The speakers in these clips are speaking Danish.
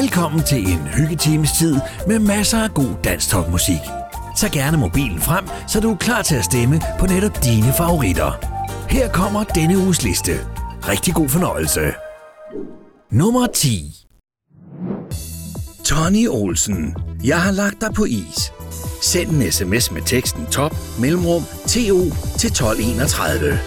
Velkommen til en hyggetimes tid med masser af god dansk musik. Tag gerne mobilen frem, så du er klar til at stemme på netop dine favoritter. Her kommer denne uges liste. Rigtig god fornøjelse. Nummer 10 Tony Olsen. Jeg har lagt dig på is. Send en sms med teksten top mellemrum TO til 1231.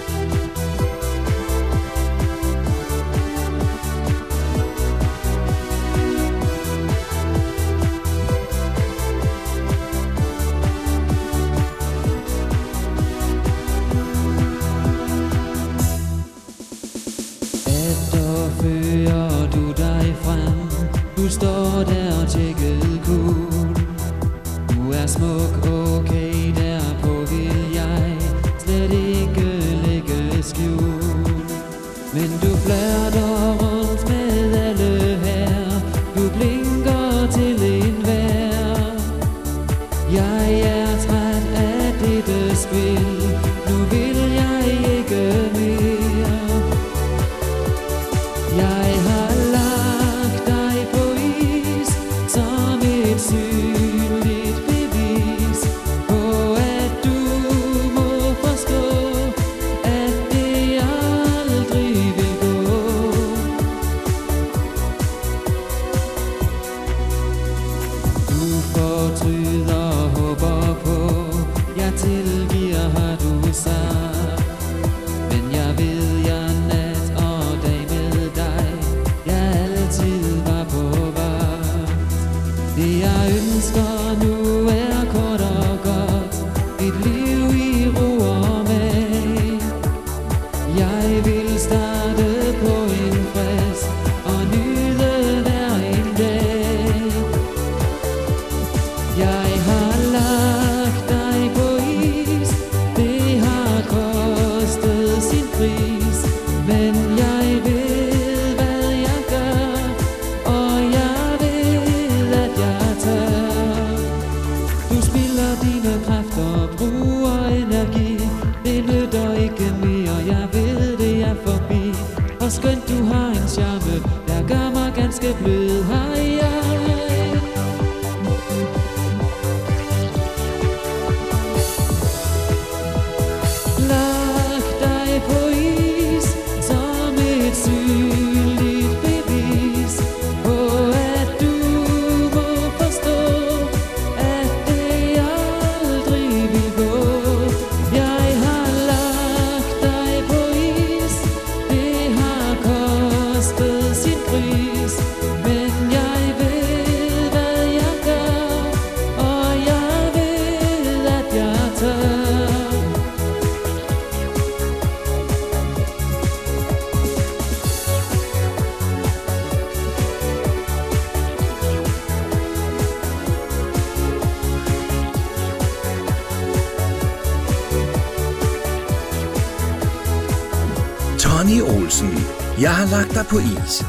Ronny Olsen. Jeg har lagt dig på is.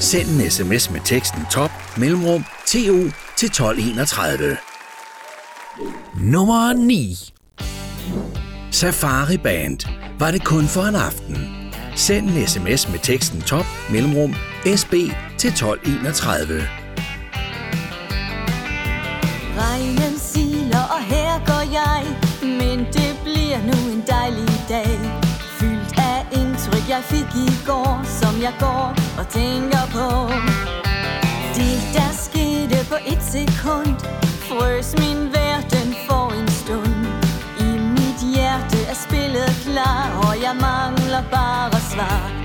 Send en sms med teksten top mellemrum TO til 1231. Nummer 9 Safari Band. Var det kun for en aften? Send en sms med teksten top mellemrum SB til 1231. Regnen siler, og her går jeg, men det bliver nu en dejlig dag jeg fik i går, som jeg går og tænker på. Det, der skete på et sekund, frøs min verden for en stund. I mit hjerte er spillet klar, og jeg mangler bare svar.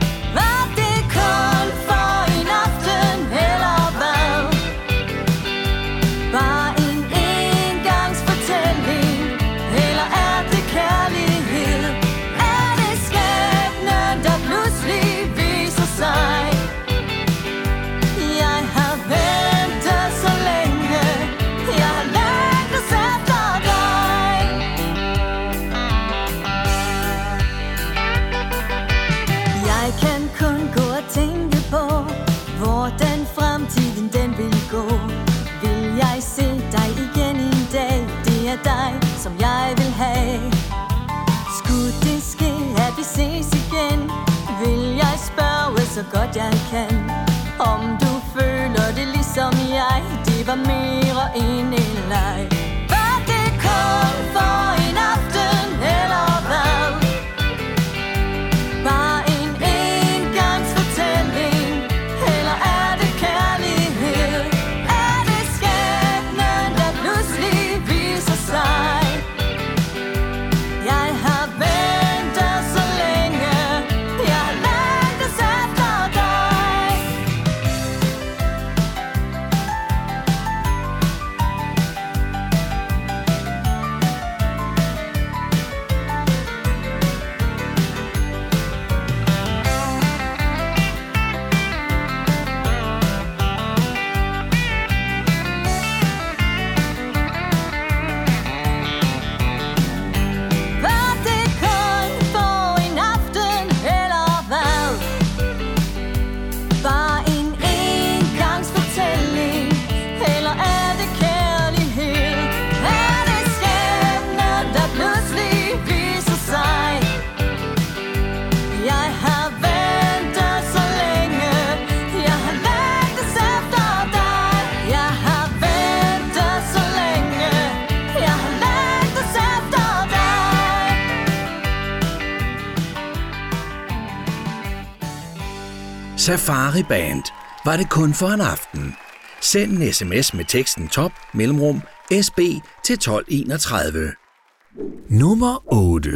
ses igen. Vil jeg spørge så godt jeg kan Om du føler det ligesom jeg? Det var mere en leg. Safari Band. Var det kun for en aften? Send en sms med teksten top mellemrum SB til 1231. Nummer 8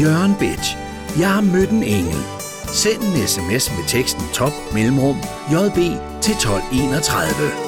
Jørgen Bitch. Jeg har mødt en engel. Send en sms med teksten top mellemrum JB til 1231.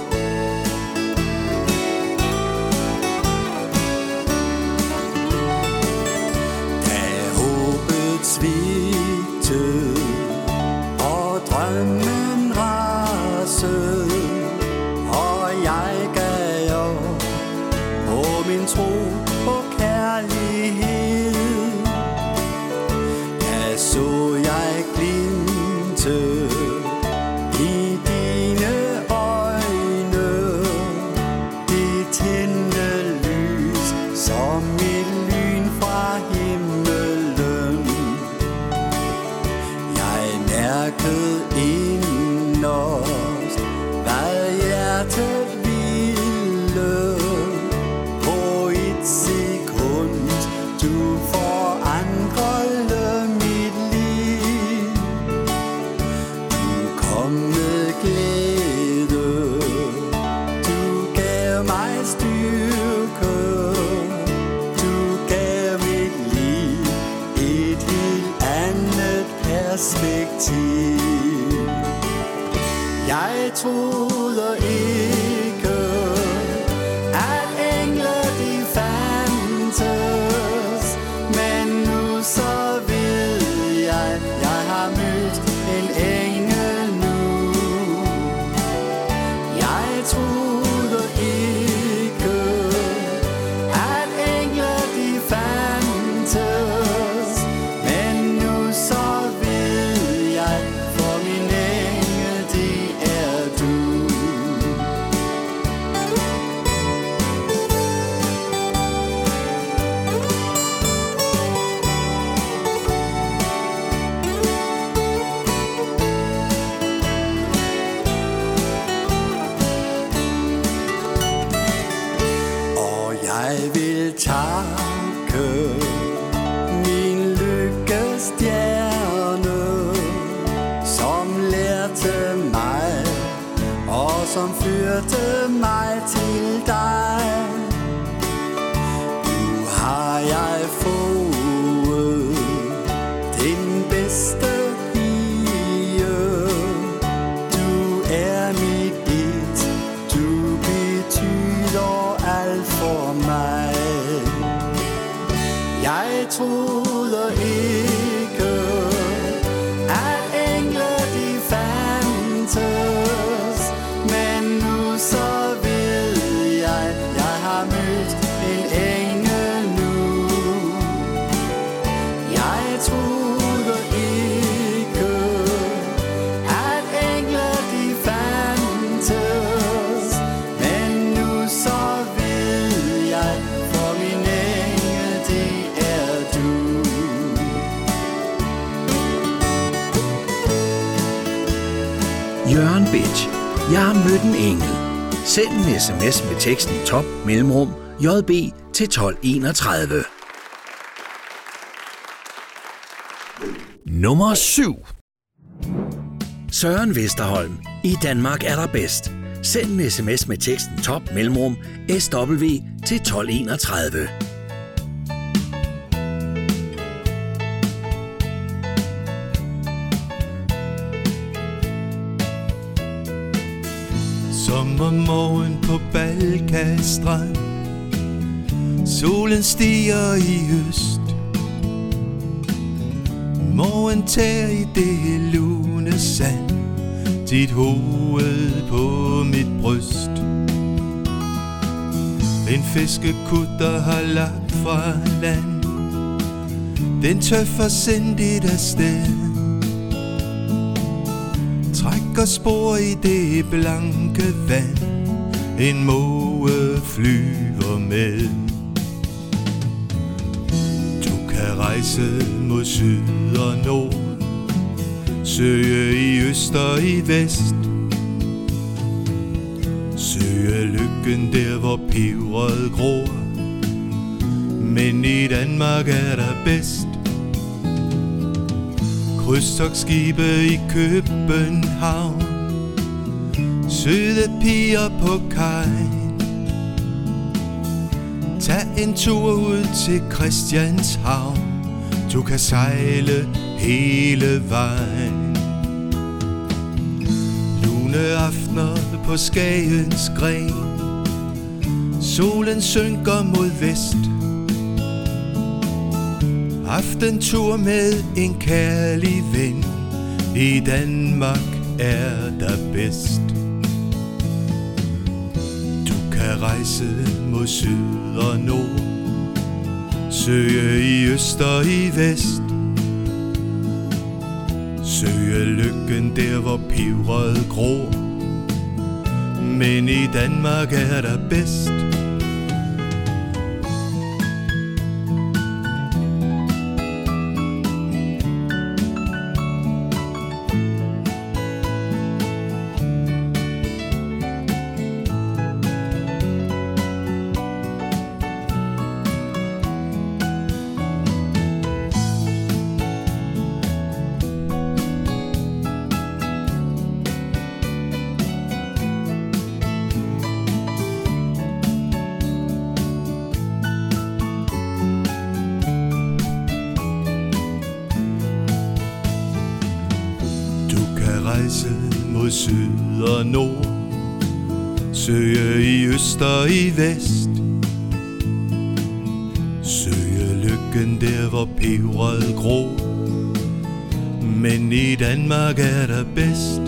it's Jørgen Bitch. Jeg har mødt en engel. Send en sms med teksten top mellemrum jb til 1231. Nummer 7 Søren Vesterholm. I Danmark er der bedst. Send en sms med teksten top mellemrum sw til 1231. Sommermorgen på Balkastrand. Solen stiger i øst Morgen tager i det lune sand Dit hoved på mit bryst. En fiskekutter har lagt fra land. Den tøffer sindigt afsted. Trækker spor i det blanke vand. En måge flyver med. Du kan rejse mod syd og nord Søge i øst og i vest. Søge lykken der hvor peberet gror. Men i Danmark er der bedst. Krydstogsskibe i København. Søde piger på kaj Tag en tur ud til Christianshavn. Du kan sejle hele vejen. Lune aftener på Skagens gren. Solen synker mod vest. Aftentur med en kærlig ven. I Danmark er der bedst. Du kan rejse mod syd og nord. Søge i øst og i vest. Søge lykken der hvor peberet gror. Men i Danmark er der bedst. Danmark er der bedst.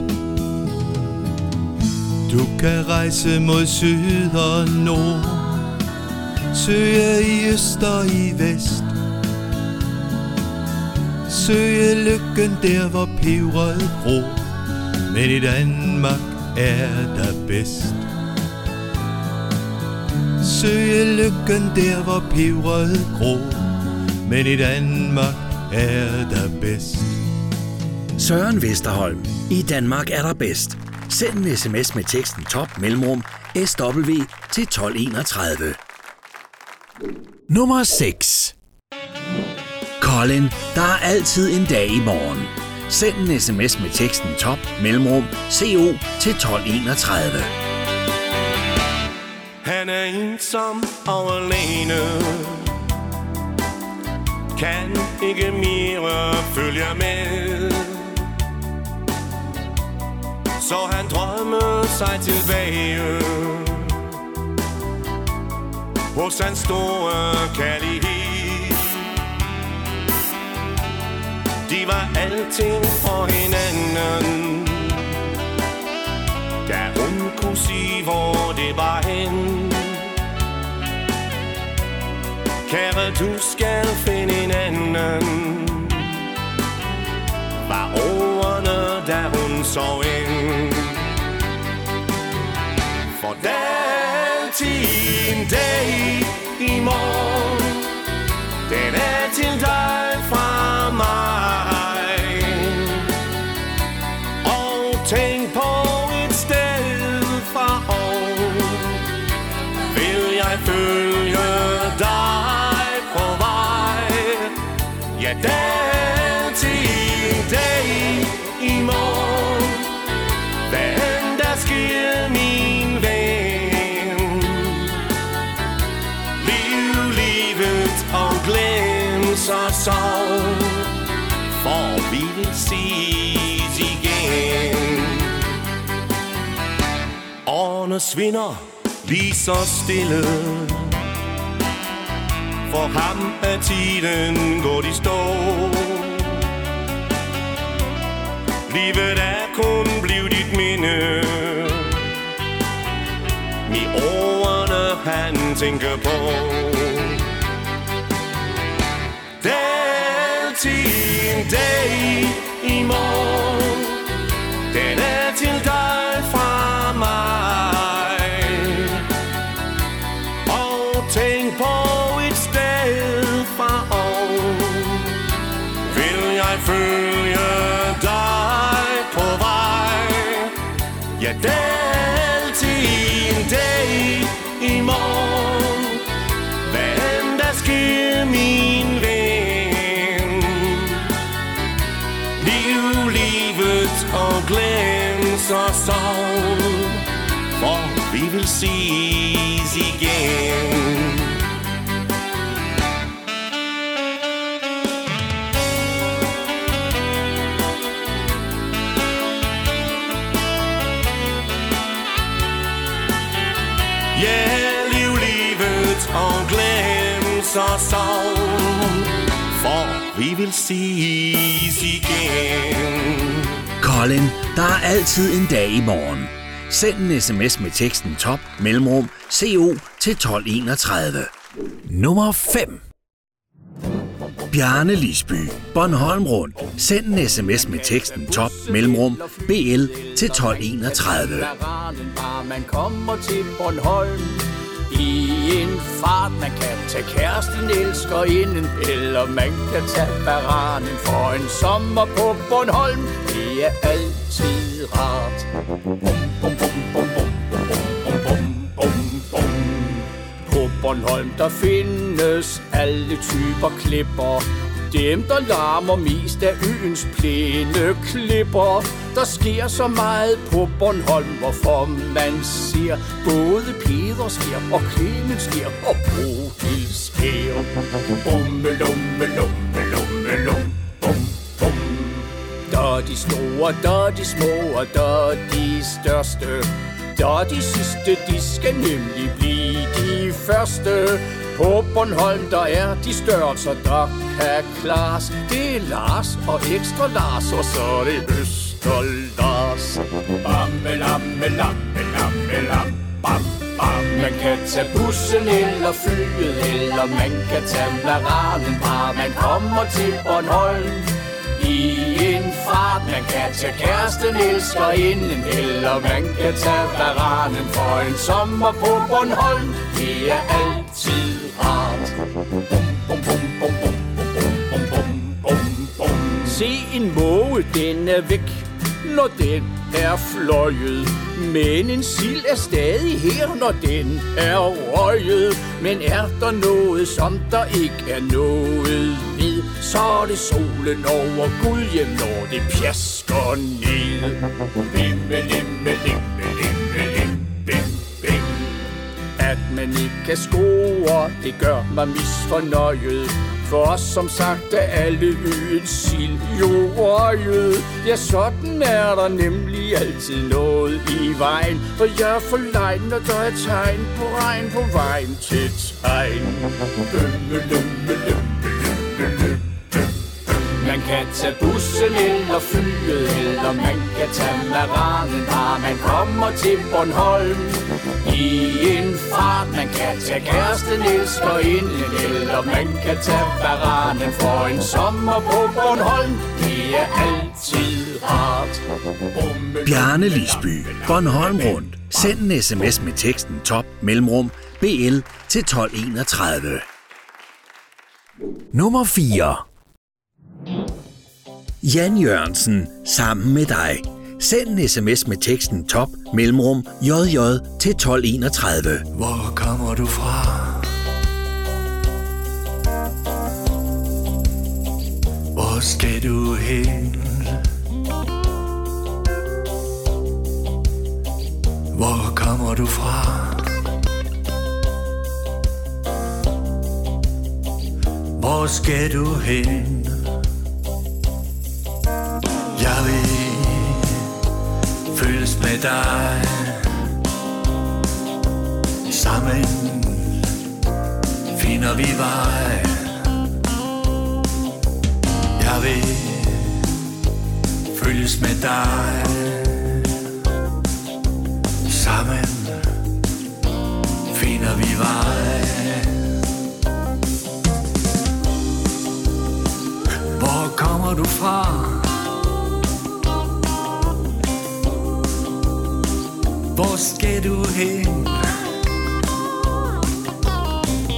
Du kan rejse mod syd og nord Søge i øst og i vest. Søge lykken der hvor peberet gror Men i Danmark er der bedst. Søge lykken der hvor peberet gror Men i Danmark er der bedst. Søren Vesterholm. I Danmark er der bedst. Send en sms med teksten top mellemrum SW til 1231. Nummer 6 Colin, der er altid en dag i morgen. Send en sms med teksten top mellemrum CO til 1231. Han er ensom og alene Kan ikke mere følge med så han drømmede sig tilbage. Hos hans store kærlighed. De var alting for hinanden. Da hun kunne sige, hvor det var hen. Kære, du skal finde en anden var årene, da hun sov ind. For der er altid en dag i morgen, den er til dig fra mig. Og tænk på et sted fra oven, vil jeg følge dig på vej. Ja, der glem så sorg For vi vil ses igen. Årene svinder lige så stille. For ham er tiden gået i stå. Livet er kun blevet dit minde. Med ordene han tænker på. Deltid Day imorgon så sorg For vi vil ses igen Colin, der er altid en dag i morgen. Send en sms med teksten top mellemrum CO til 1231. Nummer 5. Bjarne Lisby, Bornholm Rundt. Send en sms med teksten top mellemrum BL til 1231. Veteranen bare man kommer til Bornholm i en fart, man kan tage kæresten, elsker inden Eller man kan tage baranen for en sommer på Bornholm. Det er altid rart. Bum, bum, bum, bum, bum, bum, bum, bum, bum. På Bornholm der findes alle typer klipper dem, der larmer mest af øens plæne klipper. Der sker så meget på Bornholm, hvorfor man ser Både Peder sker og Clemens sker og Bodil sker. Bumme, lumme, lumme, lumme, lum, bum, bum. Der er de store, der er de små, og der er de største der de sidste, de skal nemlig blive de første. På Bornholm, der er de størrelser, der kan klares. Det er Lars og ekstra Lars, og så er det Øster Lars. Bamme, lamme, lamme, lamme, lam, bam, bam. Man kan tage bussen eller flyet, eller man kan tage blaranen Bare man kommer til Bornholm i en fart. Man kan tage kæresten, elsker inden Eller man kan tage varanen For en sommer på Bornholm. Det er altid rart. Bum, bum, bum, bum, bum, bum, bum, bum, bum. Se en måge, den er væk når den er fløjet. Men en sild er stadig her, når den er røget. Men er der noget, som der ikke er noget? Så er det solen over Gudhjem, når det pjasker ned. Bimme, limme, limme, limme, lim, bim, bim At man ikke kan score, det gør mig misfornøjet. For os som sagt er alle øens sild jo røget Ja, sådan er der nemlig altid noget i vejen. For jeg er for lejn, når der er tegn på regn på vejen til tegn. Lømme, lømme, lømme, lømme, lømme man kan tage bussen eller flyet, eller man kan tage maranen, bare man kommer til Bornholm. I en fart, man kan tage kæresten, elsker inden, eller man kan tage baranen for en sommer på Bornholm. Det er altid rart. Bjarne Lisby, Bornholm Rundt. Send en sms med teksten top mellemrum BL til 1231. Nummer 4. Jan Jørgensen, sammen med dig. Send en sms med teksten top mellemrum JJ til 1231. Hvor kommer du fra? skal du hen? Hvor kommer du fra? Hvor skal du hen? Jeg vil føles med dig. Sammen finder vi vej. Jeg vil følges med dig. Sammen finder vi vej. Hvor kommer du fra? Hvor skal du hen?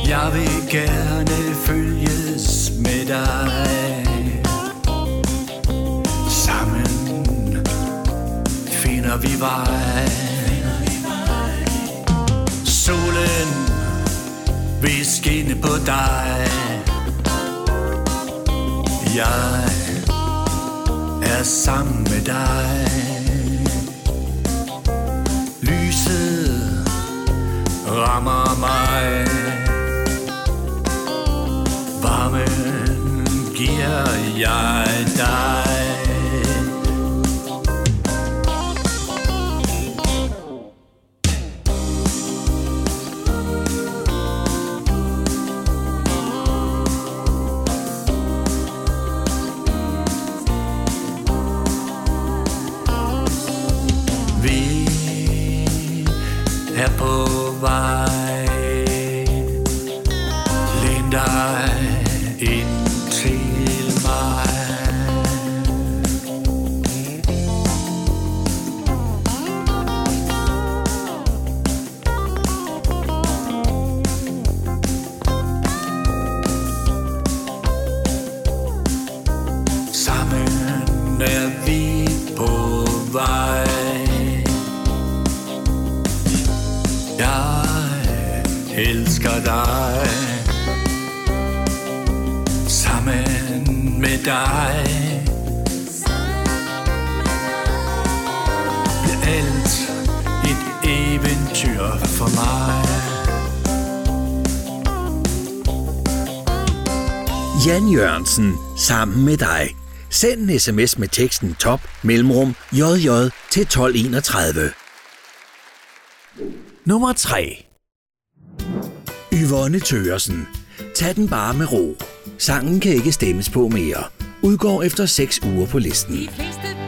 Jeg vil gerne følges med dig. Sammen finder vi vej. Solen vil skinne på dig. Jeg er sammen med dig. Rammer mig. Varmen giver jeg sammen med dig. Send en sms med teksten top mellemrum jj til 1231. Nummer 3. Yvonne Tøresen. Tag den bare med ro. Sangen kan ikke stemmes på mere. Udgår efter 6 uger på listen. De fleste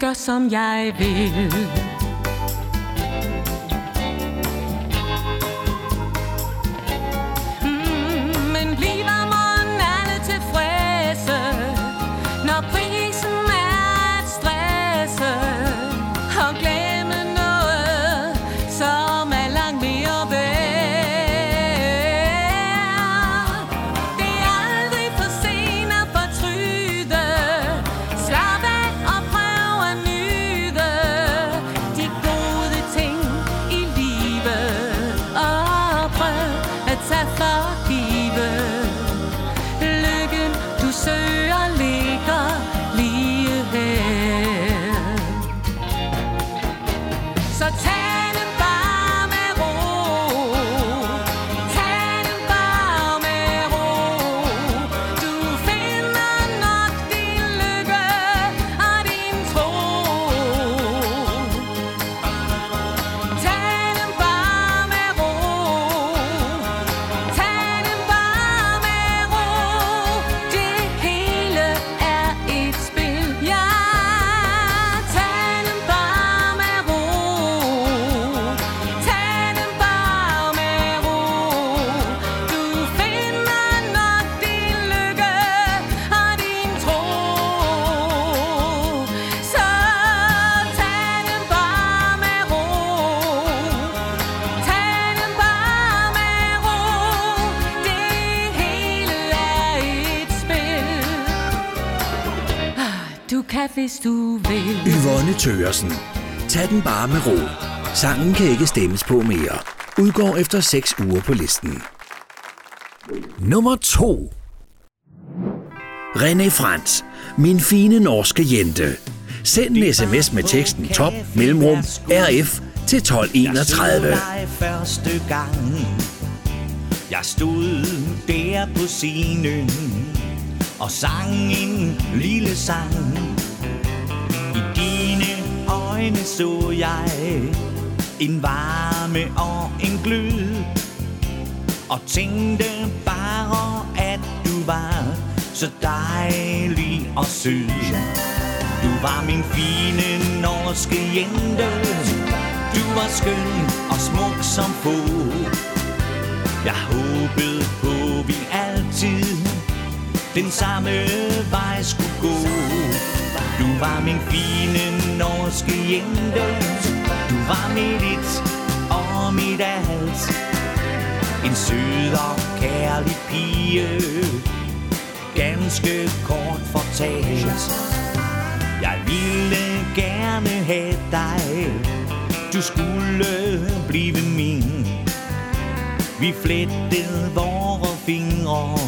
gør som jeg vil. Børsen. Tag den bare med ro. Sangen kan ikke stemmes på mere. Udgår efter 6 uger på listen. Nummer 2. René Frans. Min fine norske jente. Send en sms med teksten top mellemrum RF til 1231. Første gang Jeg stod der på scenen Og sang en lille sang øjne så jeg En varme og en glød Og tænkte bare at du var Så dejlig og sød. Du var min fine norske jente. Du var skøn og smuk som få. Jeg håbede på vi altid Den samme vej skulle gå. Du var min fine norske jente Du var mit et og mit alt. En sød og kærlig pige. Ganske kort fortalt. Jeg ville gerne have dig. Du skulle blive min. Vi flettede vore fingre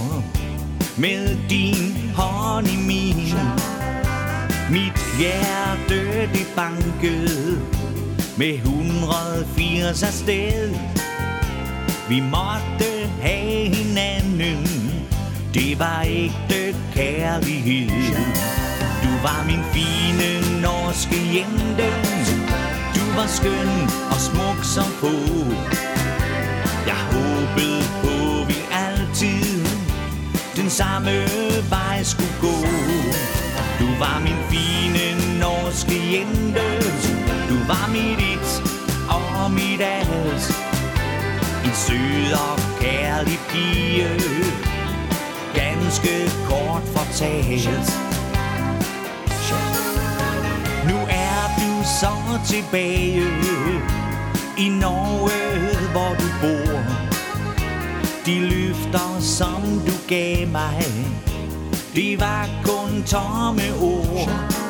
Med din hånd i min. Mit hjerte det bankede Med 180 afsted. Vi måtte have hinanden. Det var ægte kærlighed. Du var min fine norske jente. Du var skøn og smuk som få. Jeg håbede på vi altid Den samme vej skulle gå. Du var min fine norske Du var mit et og mit alt En sød og kærlig pige. Ganske kort fortalt. Nu er du så tilbage i Norge, hvor du bor. De løfter, som du gav mig, det var kun tomme ord.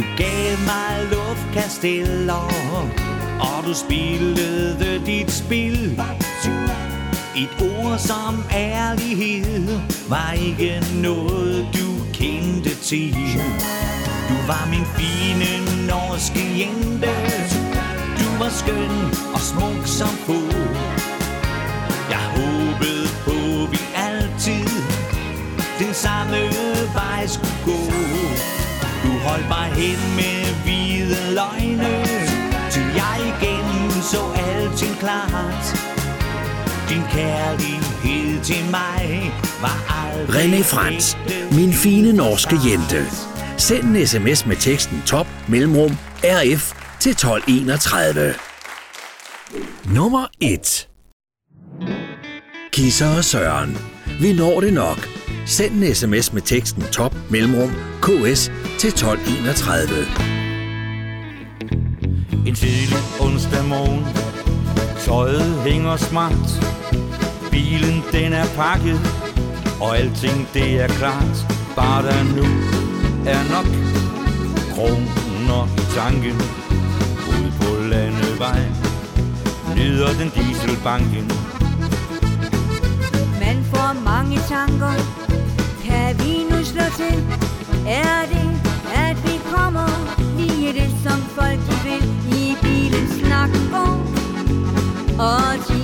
Du gav mig luftkasteller, og du spillede dit spil. Et ord som ærlighed var ikke noget, du kendte til. Du var min fine norske jente Du var skøn og smuk som få Jeg håbede på vi altid Den samme vej skulle gå holdt mig hen med hvide løgne Til jeg igen så alting klart Din kærlighed til mig var aldrig René Frans. Min fine norske jente. Send en sms med teksten top mellemrum RF til 1231. Nummer 1. Kisser og Søren. Vi når det nok. Send en sms med teksten top mellemrum KS til 1231. En tidlig onsdag morgen. Tøjet hænger smart. Bilen den er pakket. Og alting det er klart. Bare der nu er nok. Kroner i tanken Ud på landevej. Nyder den dieselbanken. Man får mange tanker til? Er det, at vi kommer Lige det, som folk de vil I bilens snakken går Og de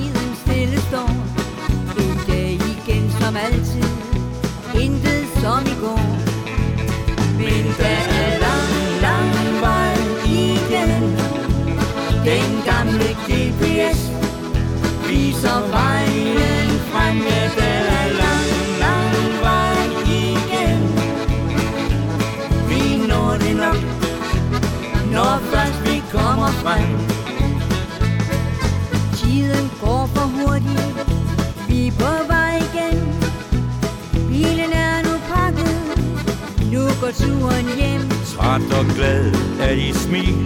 turen hjem. Træt og glad er de smil,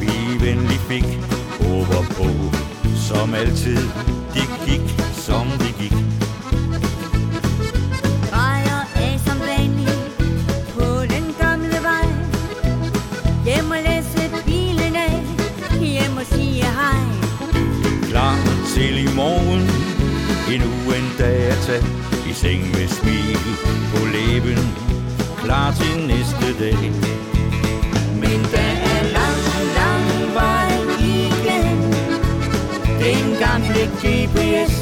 vi venlig fik håber på. Som altid, de gik, som de gik. Drejer af som vanlig på den gamle vej. Hjem læse bilen af, hjem og sige hej. Til i morgen, endnu en dag at tage i seng med smil på læben Klar til næste dag. Men der er lang, lang vej igen. Den gamle GPS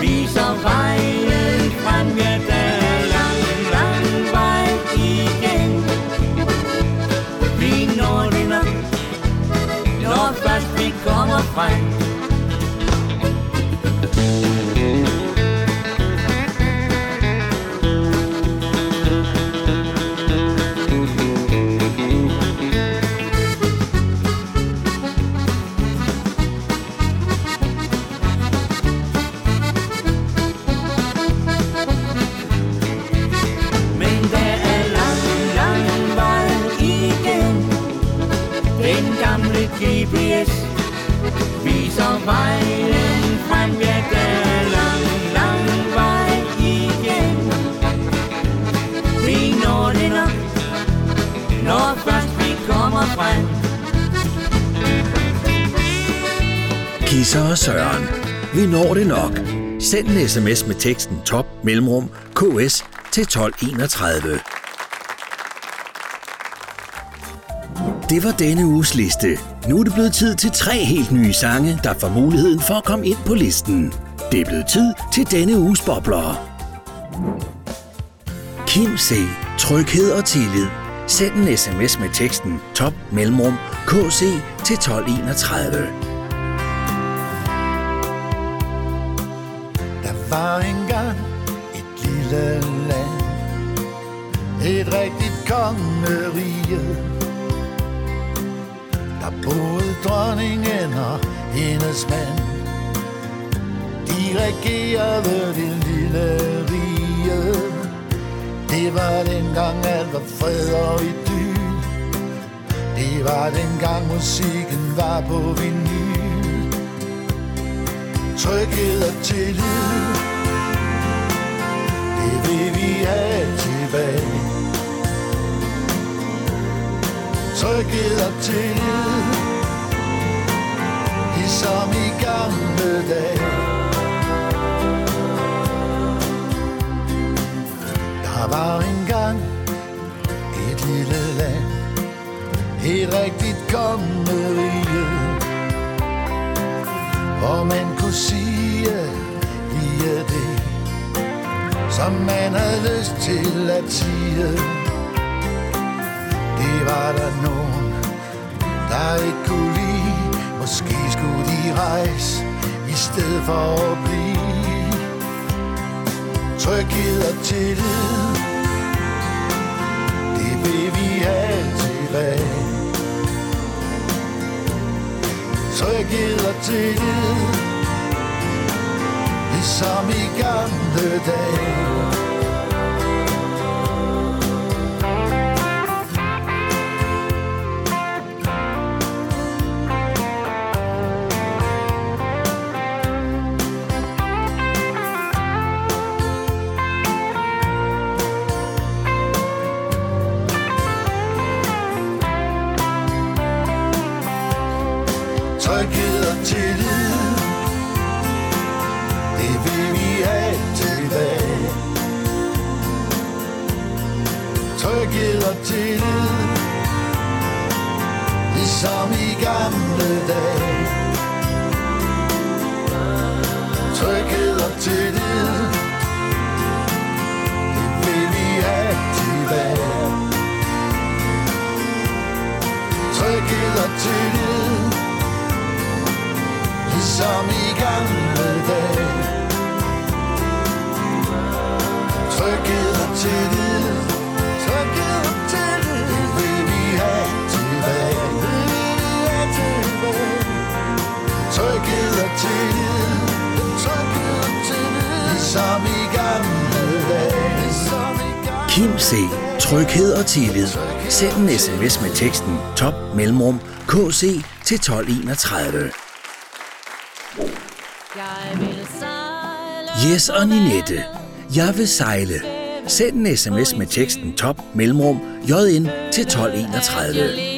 viser vejen Send en sms med teksten top mellemrum ks til 1231. Det var denne uges liste. Nu er det blevet tid til tre helt nye sange, der får muligheden for at komme ind på listen. Det er blevet tid til denne uges bobler. Kim C. Tryghed og tillid. Send en sms med teksten top mellemrum kc til 1231. kongerige Der boede dronningen og hendes mand De regerede det lille rige. Det var dengang alt var fred og idyl. Det var dengang musikken var på vinyl. Tryghed og tillid Det vil vi have tilbage. Tryghed og tillid Ligesom i gamle dage. Der var engang et lille land. Et rigtigt kongerige. Hvor man kunne sige lige det, som man havde lyst til at sige. Var der nogen, der ikke kunne lide. Måske skulle de rejse i stedet for at blive. Tryghed og tillid, det vil vi have tilbage tryghed og tillid Ligesom i gamle dage Tryghed og tillid Ligesom i gamle dage. Tryghed og tillid Det vil vi have tilbage Tryghed og tillid Ligesom i gamle dage. Tryghed og tillid til og tillid Tryghed og tillid i gamle dage i gamle Kim C. Tryghed og tillid. Send en sms med teksten top mellemrum kc til 1231. Vil sejle Yes og Ninette. Jeg vil sejle. Send en sms med teksten top mellemrum jn til 1231.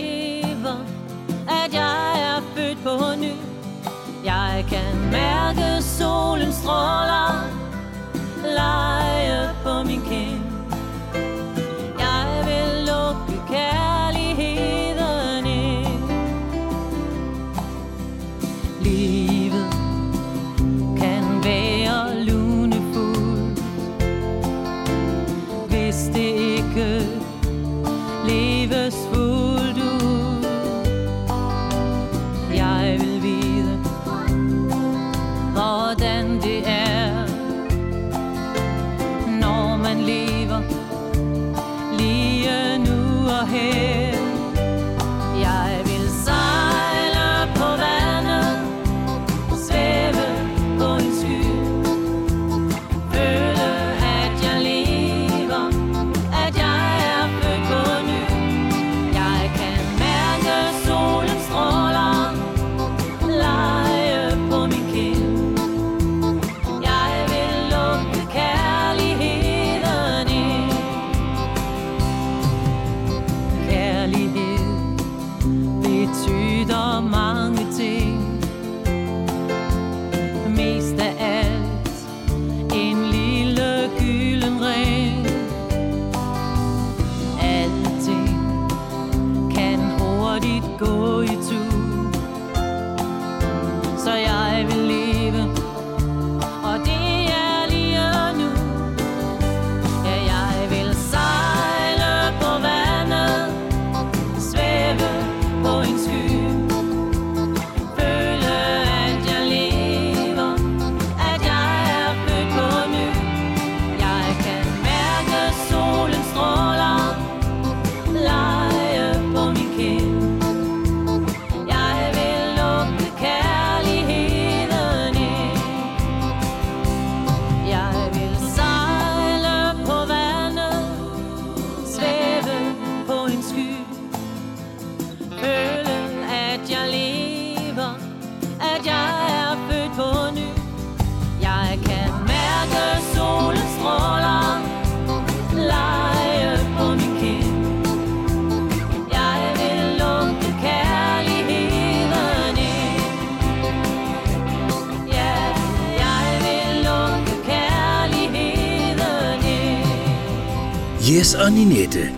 Jes og Ninette.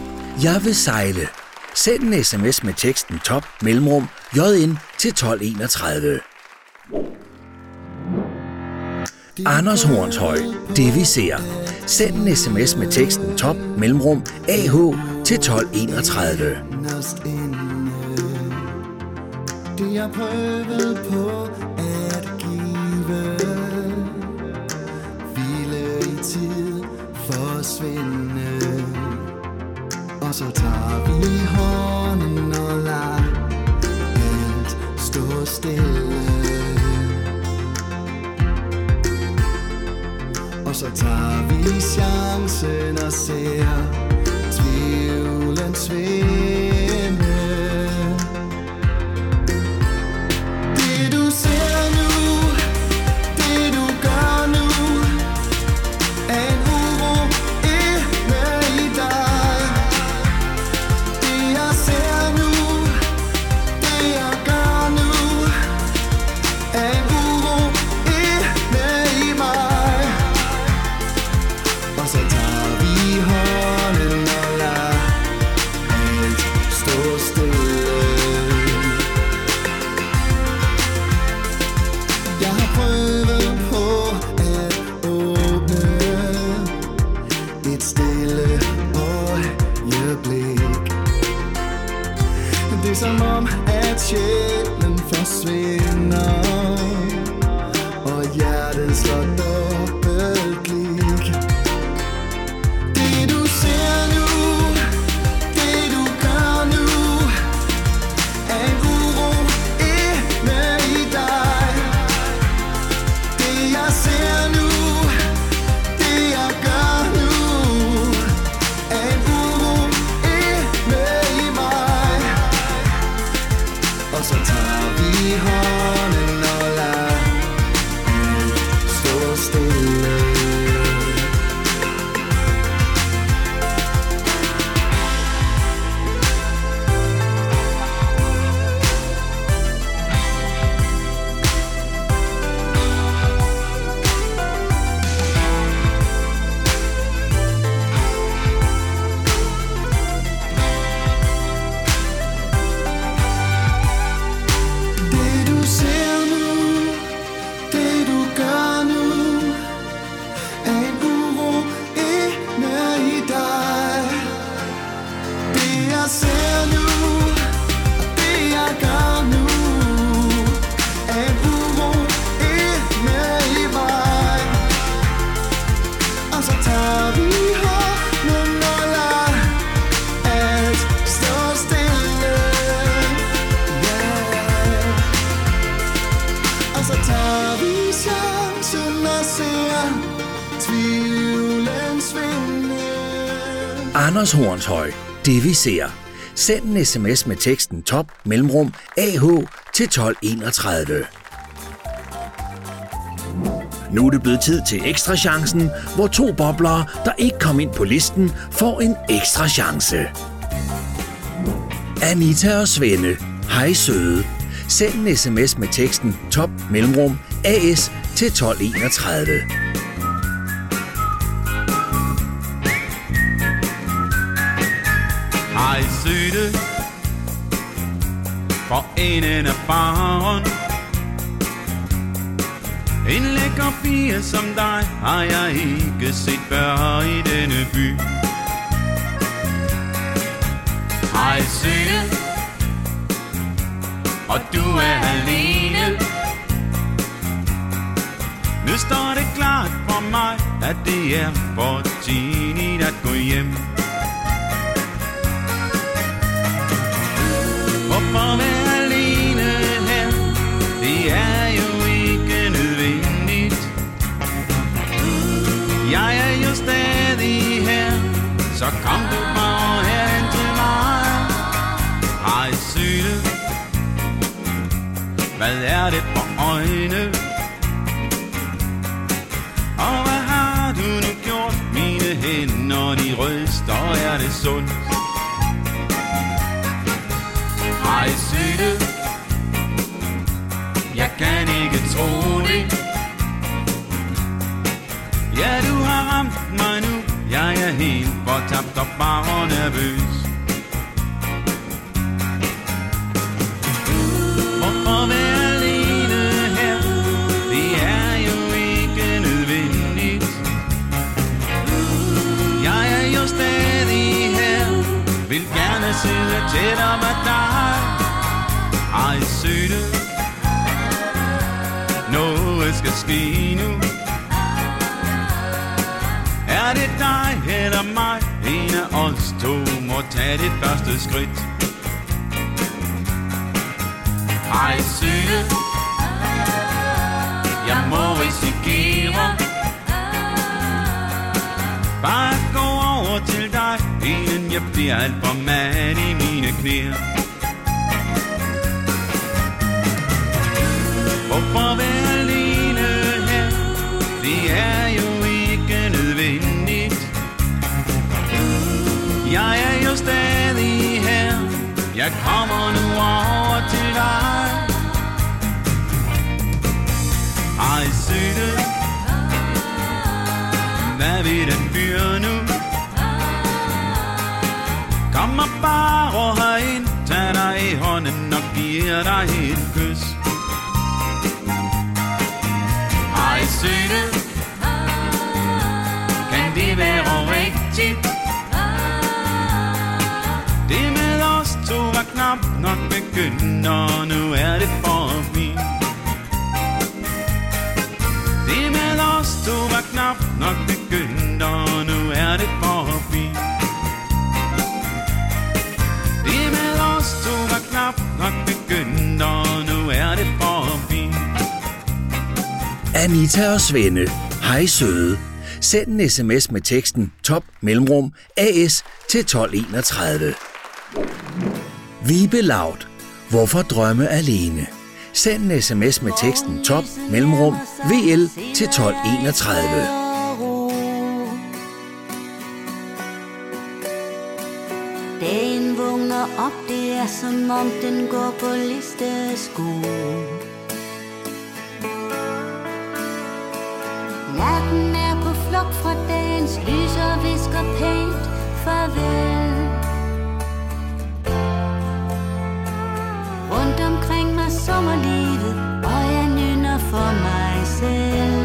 Jeg vil sejle. Send en sms med teksten top mellemrum JN til 1231. Anders Hornshøj. Det vi ser. Send en sms med teksten top mellemrum AH til 1231. Det jeg prøvede på at give Hvile i tid forsvinde og så tager vi hånden og lader alt stå stille. Og så tager vi chancen og ser tvivlen svinde Anders Hornshøj. Det vi ser. Send en sms med teksten top mellemrum AH til 1231. Nu er det blevet tid til ekstra chancen, hvor to boblere, der ikke kom ind på listen, får en ekstra chance. Anita og Svende. Hej søde. Send en sms med teksten top mellemrum AS til 1231. For enden af baren En lækker pige som dig Har jeg ikke set før i denne by. Hej søde Og du er alene. Nu står det klart for mig At det er for tidligt at gå hjem. Hvorfor være alene her? Det er jo ikke nødvendigt Jeg er jo stadig her Så kom du bare herhen til mig Hej syne Hvad er det for øjne? Og hvad har du nu gjort? Mine hænder de ryster, er det sundt? Kan ikke tro det. Ja, du har ramt mig nu. Jeg er helt fortabt og bare nervøs. Hvorfor være alene her? Det er jo ikke nødvendigt. Jeg er jo stadig her. Vil gerne sidde tættere med dig. Ej søde måske endnu er det dig eller mig? En af os to må tage det første skridt. Hej søde, jeg må risikere Bare gå over til dig, inden jeg bliver alt for mand i mine knæer. Hvorfor vil Jeg kommer nu over til dig Har I set det? Hvad vil den fyre nu? Kom og bare og herind Tag dig i hånden og giver dig et kys Har I set det? Kan det være rigtigt? To knap nok begyndt Og nu er det forbi Det med os to var knap. Nok begyndt Og nu er det forbi Det med os to var knap. Nok begyndt Og nu er det forbi Anita og Svende. Hej søde. Send en sms med teksten top mellemrum AS til 1231. Vibe Laut. Hvorfor drømme alene? Send en sms med teksten top mellemrum VL til 1231. Dagen vågner op, det er som om den går på listesko Natten er på flugt fra dagens lys og visker pænt farvel Rundt omkring mig sommerlivet, og jeg nynner for mig selv.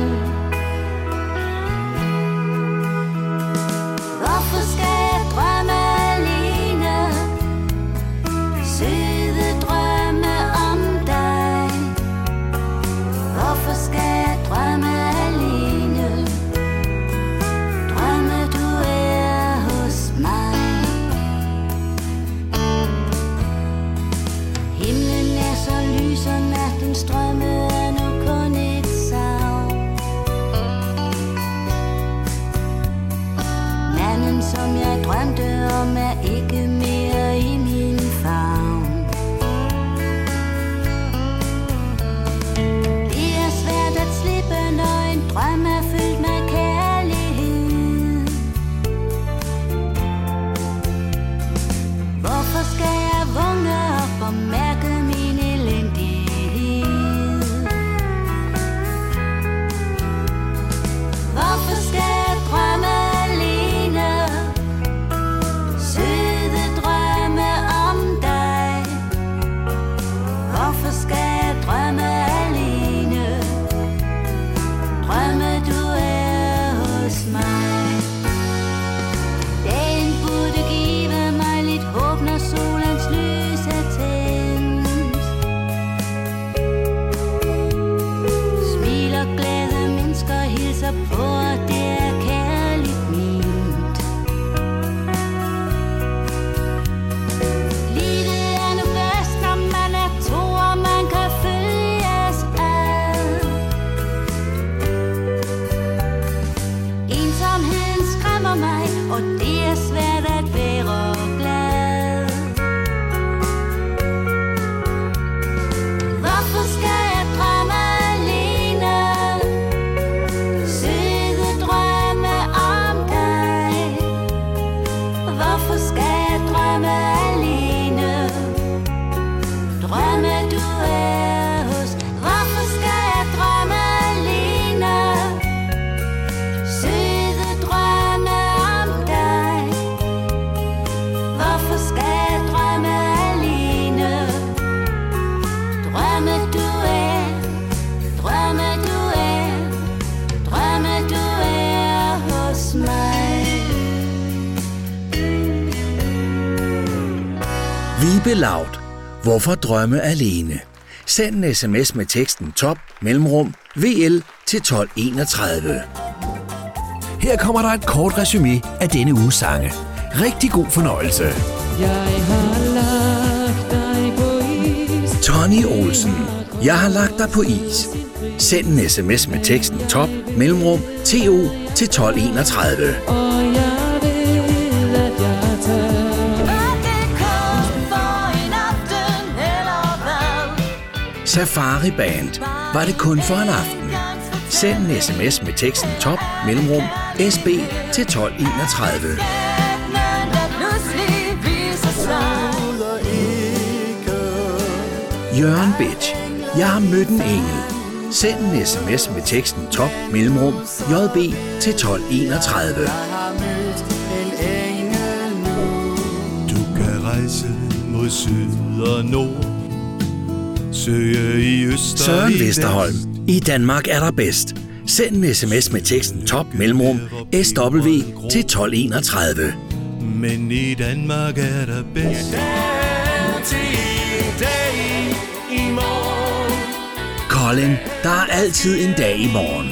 Vibe Loud. Hvorfor drømme alene? Send en sms med teksten top mellemrum VL til 1231. Her kommer der et kort resume af denne uges sange. Rigtig god fornøjelse. Jeg har lagt dig på is. Tony Olsen. Jeg har lagt dig på is. Send en sms med teksten top mellemrum TO til 1231. Og jeg Safari Band. Var det kun for en aften? Send en sms med teksten top mellemrum SB til 1231. Jørgen Bitch. Jeg har mødt en engel. Send en sms med teksten top mellemrum JB til 1231. Du kan rejse mod syd og nord Søge i øst Søren Vesterholm. vest. I Danmark er der bedst. Send en sms med teksten top mellemrum SW til 1231. Men i Danmark er der bedst Colin, der er altid en dag i morgen.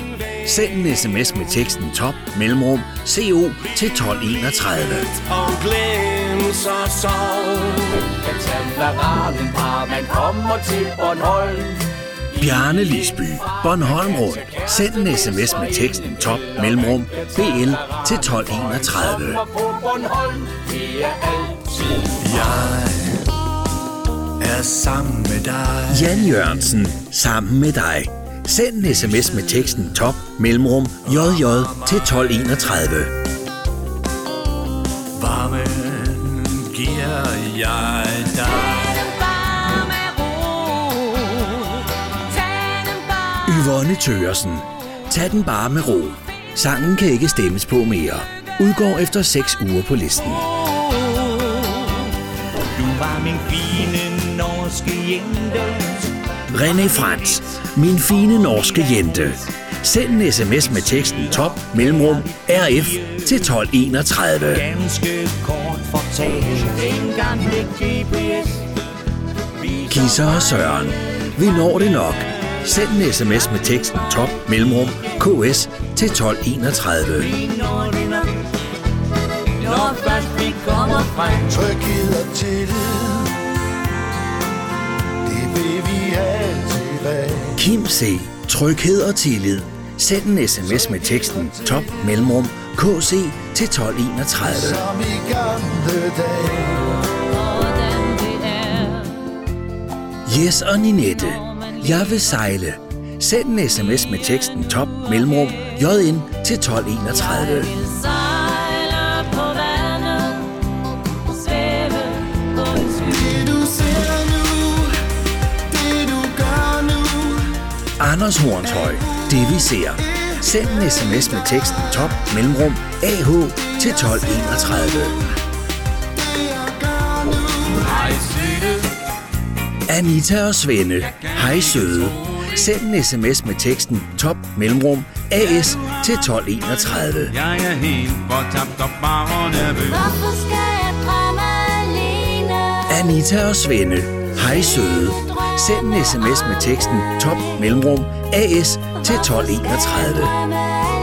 Send en sms med teksten top mellemrum CO til 1231. Og glem så sov Kan tage varanen bare man kommer til Bornholm. Bjarne Lisby, Bornholm Rundt. Send en sms med teksten top mellemrum BL til 1231. Og på Bornholm, det er altid er sammen med dig. Jan Jørgensen, sammen med dig. Send en sms med teksten top mellemrum JJ til 1231. jeg dig. Yvonne Tøresen. Tag den bare med ro. Sangen kan ikke stemmes på mere. Udgår efter 6 uger på listen. Du var min fine norske jente René Frans, min fine norske jente. Send en sms med teksten top mellemrum RF til 1231. Ganske kort fortalt En gamle GPS Kisser og Søren. Vi når det nok. Send en sms med teksten top mellemrum KS til 1231. Når først vi kommer frem Tryghed og tillid. Det vil vi altid være. Kim C. Tryghed og tillid. Send en sms med teksten top mellemrum KC til 1231. Som i gamle dage. hvordan det er. Jes og Ninette. Jeg vil sejle. Send en sms med teksten top mellemrum JN til 1231. Jeg vil sejle på vandet, svæve på en sky. Det du ser nu, det du gør nu. Anders Hornshøj. Det vi ser. Send en sms med teksten top mellemrum AH til 1231. Anita og Svende. Hej søde. Send en sms med teksten top mellemrum AS til 1231. Jeg er helt fortabt og bare nervøs? Anita og Svende. Hej søde. Send en sms med teksten top mellemrum AS til 1231.